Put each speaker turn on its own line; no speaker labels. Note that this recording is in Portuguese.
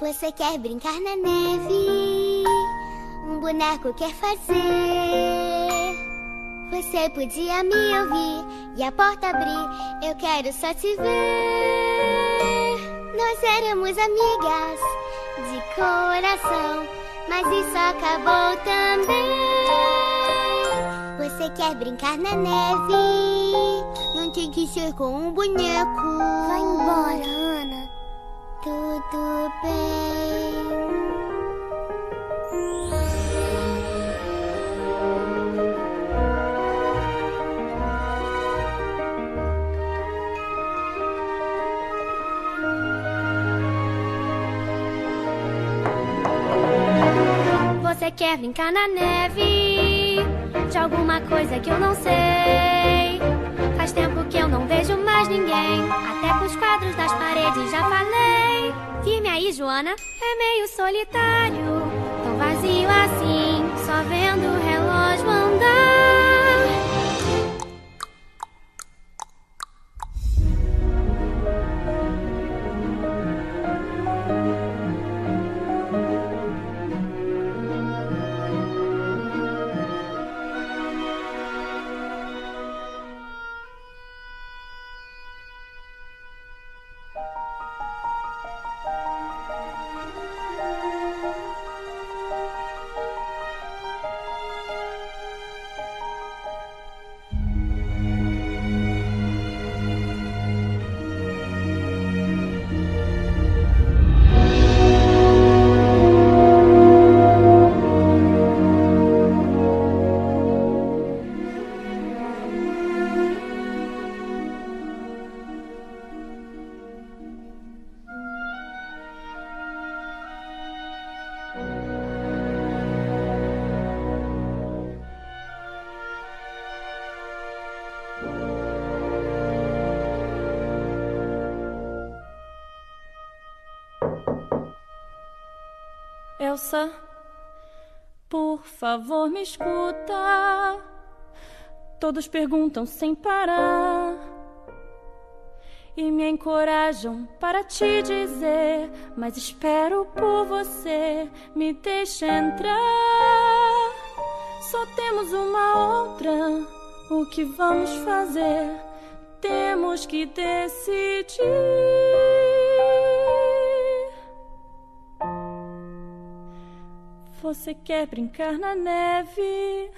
Você quer brincar na neve? Um boneco quer fazer? Você podia me ouvir e a porta abrir. Eu quero só te ver. Nós éramos amigas de coração, mas isso acabou também. Você quer brincar na neve? Não tem que ser com um boneco.
Vai embora, Ana.
Tudo bem.
Você quer brincar na neve? De alguma coisa que eu não sei. Faz tempo que eu não vejo mais ninguém. Até com os quadros das paredes já falei. Firme aí, Joana, é meio solitário.
Elsa, por favor, me escuta. Todos perguntam sem parar e me encorajam para te dizer, mas espero por você, me deixa entrar. Só temos uma outra, o que vamos fazer? Temos que decidir. Você quer brincar na neve?